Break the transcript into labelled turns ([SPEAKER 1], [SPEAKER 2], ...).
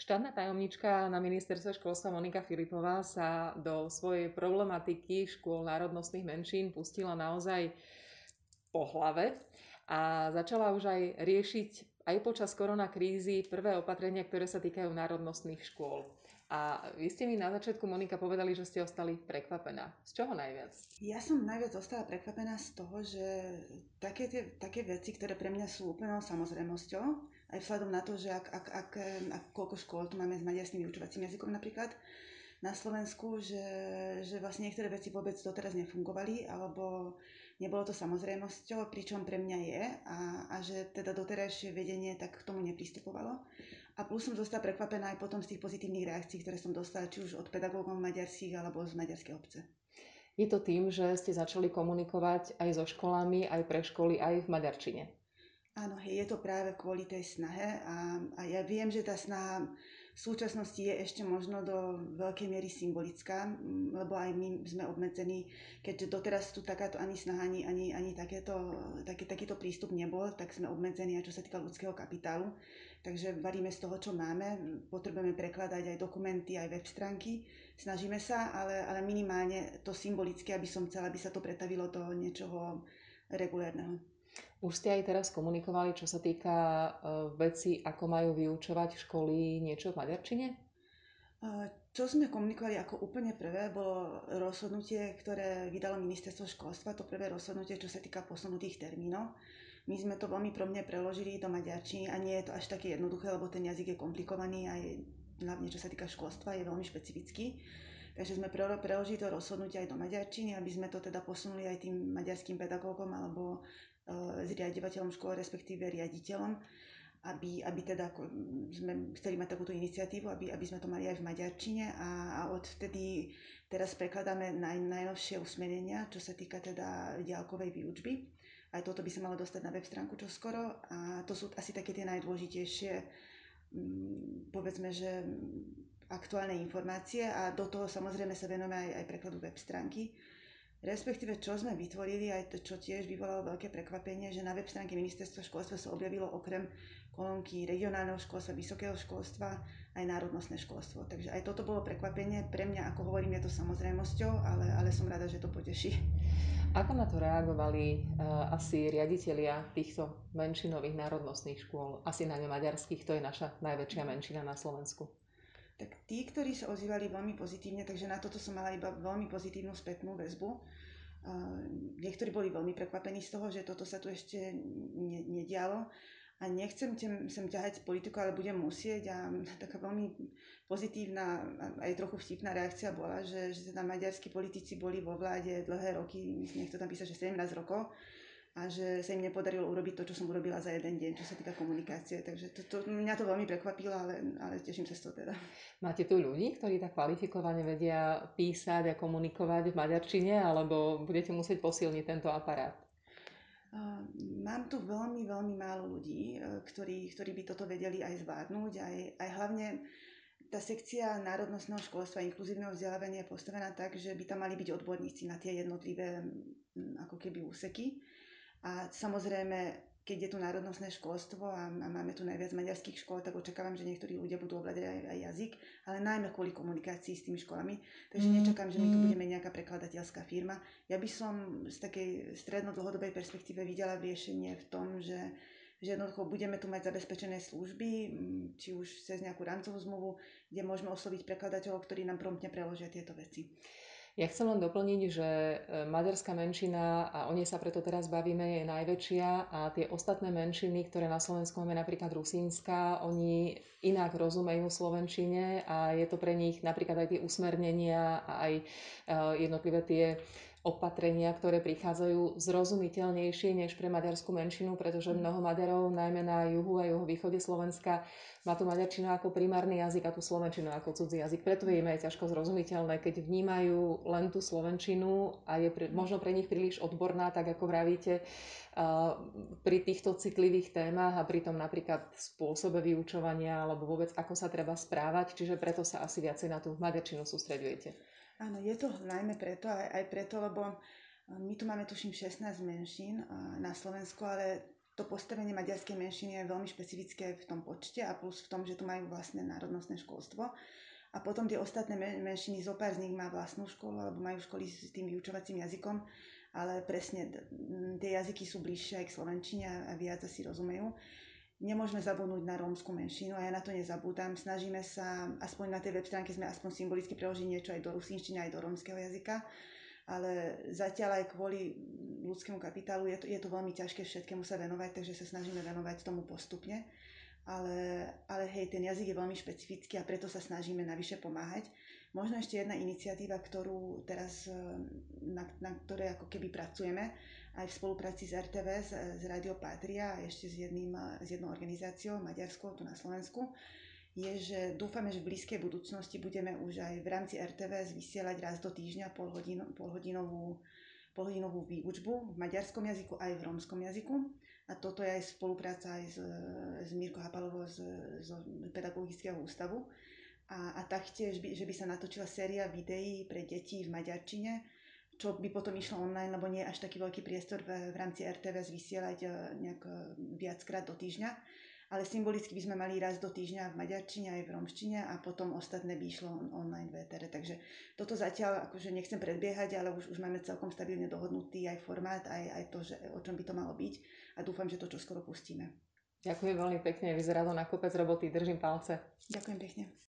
[SPEAKER 1] Štátna tajomnička na ministerstve školstva Monika Filipová sa do svojej problematiky škôl národnostných menšín pustila naozaj po hlave a začala už aj riešiť aj počas koronakrízy prvé opatrenia, ktoré sa týkajú národnostných škôl. A vy ste mi na začiatku, Monika, povedali, že ste ostali prekvapená. Z čoho najviac?
[SPEAKER 2] Ja som najviac ostala prekvapená z toho, že také, tie, také veci, ktoré pre mňa sú úplnou samozrejmosťou, aj vzhľadom na to, že ak, ak, ak, ak koľko škôl tu máme s maďarským vyučovacím jazykom napríklad na Slovensku, že, že vlastne niektoré veci vôbec doteraz nefungovali, alebo nebolo to samozrejmosťou, pričom pre mňa je a, a že teda doterajšie vedenie tak k tomu nepristupovalo. A plus som zostala prekvapená aj potom z tých pozitívnych reakcií, ktoré som dostala, či už od pedagógov maďarských alebo z maďarskej obce.
[SPEAKER 1] Je to tým, že ste začali komunikovať aj so školami, aj pre školy, aj v maďarčine?
[SPEAKER 2] Áno, je to práve kvôli tej snahe a, a ja viem, že tá snaha v súčasnosti je ešte možno do veľkej miery symbolická, lebo aj my sme obmedzení, keďže doteraz tu takáto ani snaha, ani, ani, ani takéto, taký, takýto prístup nebol, tak sme obmedzení aj čo sa týka ľudského kapitálu. Takže varíme z toho, čo máme, potrebujeme prekladať aj dokumenty, aj web stránky, snažíme sa, ale, ale minimálne to symbolické, aby som chcela, aby sa to pretavilo do niečoho regulérneho.
[SPEAKER 1] Už ste aj teraz komunikovali, čo sa týka uh, veci, ako majú vyučovať školy niečo v maďarčine?
[SPEAKER 2] Čo sme komunikovali ako úplne prvé, bolo rozhodnutie, ktoré vydalo ministerstvo školstva, to prvé rozhodnutie, čo sa týka posunutých termínov. My sme to veľmi promne preložili do maďarčiny a nie je to až také jednoduché, lebo ten jazyk je komplikovaný aj hlavne čo sa týka školstva, je veľmi špecifický. Takže sme preložili to rozhodnutie aj do maďarčiny, aby sme to teda posunuli aj tým maďarským pedagógom alebo zriadovateľom školy, respektíve riaditeľom, aby, aby teda sme chceli mať takúto iniciatívu, aby, aby sme to mali aj v maďarčine. A, a odtedy teraz prekladáme naj, najnovšie usmerenia, čo sa týka teda diálkovej výučby. Aj toto by sa malo dostať na web stránku čoskoro. A to sú asi také tie najdôležitejšie, povedzme, že aktuálne informácie. A do toho samozrejme sa venujeme aj, aj prekladu web stránky Respektíve, čo sme vytvorili, aj to, čo tiež vyvolalo veľké prekvapenie, že na web stránke ministerstva školstva sa objavilo okrem kolónky regionálneho školstva, vysokého školstva, aj národnostné školstvo. Takže aj toto bolo prekvapenie. Pre mňa, ako hovorím, je to samozrejmosťou, ale, ale som rada, že to poteší.
[SPEAKER 1] Ako na to reagovali uh, asi riaditeľia týchto menšinových národnostných škôl? Asi na maďarských, to je naša najväčšia menšina na Slovensku
[SPEAKER 2] tak tí, ktorí sa ozývali veľmi pozitívne, takže na toto som mala iba veľmi pozitívnu spätnú väzbu. niektorí boli veľmi prekvapení z toho, že toto sa tu ešte ne, nedialo. A nechcem sem ťahať politiku, ale budem musieť. A taká veľmi pozitívna, aj trochu vtipná reakcia bola, že, že teda maďarskí politici boli vo vláde dlhé roky, niekto tam písal, že 17 rokov a že sa im nepodarilo urobiť to, čo som urobila za jeden deň, čo sa týka komunikácie. Takže to, to, mňa to veľmi prekvapilo, ale, ale teším sa z toho teda.
[SPEAKER 1] Máte tu ľudí, ktorí tak kvalifikovane vedia písať a komunikovať v maďarčine, alebo budete musieť posilniť tento aparát?
[SPEAKER 2] Mám tu veľmi, veľmi málo ľudí, uh, ktorí, ktorí by toto vedeli aj zvládnuť, aj, aj hlavne tá sekcia národnostného školstva inkluzívneho vzdelávania je postavená tak, že by tam mali byť odborníci na tie jednotlivé ako keby úseky. A samozrejme, keď je tu národnostné školstvo a, a máme tu najviac maďarských škôl, tak očakávam, že niektorí ľudia budú ovládať aj, aj jazyk, ale najmä kvôli komunikácii s tými školami. Takže mm. nečakám, že my tu budeme nejaká prekladateľská firma. Ja by som z takej stredno-dlhodobej perspektíve videla riešenie v tom, že že jednoducho budeme tu mať zabezpečené služby, či už cez nejakú rámcovú zmluvu, kde môžeme osloviť prekladateľov, ktorí nám promptne preložia tieto veci.
[SPEAKER 1] Ja chcem len doplniť, že e, maďarská menšina, a o nej sa preto teraz bavíme, je najväčšia a tie ostatné menšiny, ktoré na Slovensku máme, napríklad Rusínska, oni inak rozumejú slovenčine a je to pre nich napríklad aj tie usmernenia a aj e, jednotlivé tie opatrenia, ktoré prichádzajú zrozumiteľnejšie než pre maďarskú menšinu, pretože mnoho Maďarov, najmä na juhu a juhovýchode Slovenska, má tu maďarčinu ako primárny jazyk a tú slovenčinu ako cudzí jazyk. Preto je im aj ťažko zrozumiteľné, keď vnímajú len tú slovenčinu a je pre, možno pre nich príliš odborná, tak ako vravíte, uh, pri týchto citlivých témach a pri tom napríklad spôsobe vyučovania alebo vôbec ako sa treba správať, čiže preto sa asi viacej na tú maďarčinu sústredujete.
[SPEAKER 2] Áno, je to najmä preto, aj, aj preto, lebo my tu máme tuším 16 menšín na Slovensku, ale to postavenie maďarskej menšiny je veľmi špecifické v tom počte a plus v tom, že tu majú vlastné národnostné školstvo. A potom tie ostatné menšiny, zo pár z nich má vlastnú školu alebo majú školy s tým vyučovacím jazykom, ale presne tie jazyky sú bližšie aj k slovenčine a viac asi rozumejú. Nemôžeme zabudnúť na rómsku menšinu a ja na to nezabúdam. Snažíme sa, aspoň na tej web stránke sme aspoň symbolicky preložili niečo aj do rusínštiny, aj do rómskeho jazyka ale zatiaľ aj kvôli ľudskému kapitálu je to, je to veľmi ťažké všetkému sa venovať, takže sa snažíme venovať tomu postupne. Ale, ale hej, ten jazyk je veľmi špecifický a preto sa snažíme navyše pomáhať. Možno ešte jedna iniciatíva, ktorú teraz, na, na ktorej ako keby pracujeme, aj v spolupráci s RTVS, s Radio Patria a ešte s, jedným, s jednou organizáciou maďarskou tu na Slovensku, je, že dúfame, že v blízkej budúcnosti budeme už aj v rámci RTVS vysielať raz do týždňa polhodino, polhodinovú, polhodinovú výučbu v maďarskom jazyku aj v rómskom jazyku. A toto je aj spolupráca aj s, s Mirko Hapalovou z, z Pedagogického ústavu. A, a taktiež, by, že by sa natočila séria videí pre deti v maďarčine, čo by potom išlo online, lebo nie je až taký veľký priestor v, v rámci RTVS vysielať eh, nejak eh, viackrát do týždňa ale symbolicky by sme mali raz do týždňa v maďarčine aj v romštine a potom ostatné by išlo online v ETR. Takže toto zatiaľ akože nechcem predbiehať, ale už, už máme celkom stabilne dohodnutý aj formát, aj, aj to, že, o čom by to malo byť a dúfam, že to čoskoro pustíme.
[SPEAKER 1] Ďakujem veľmi pekne, vyzerá to na kopec roboty, držím palce.
[SPEAKER 2] Ďakujem pekne.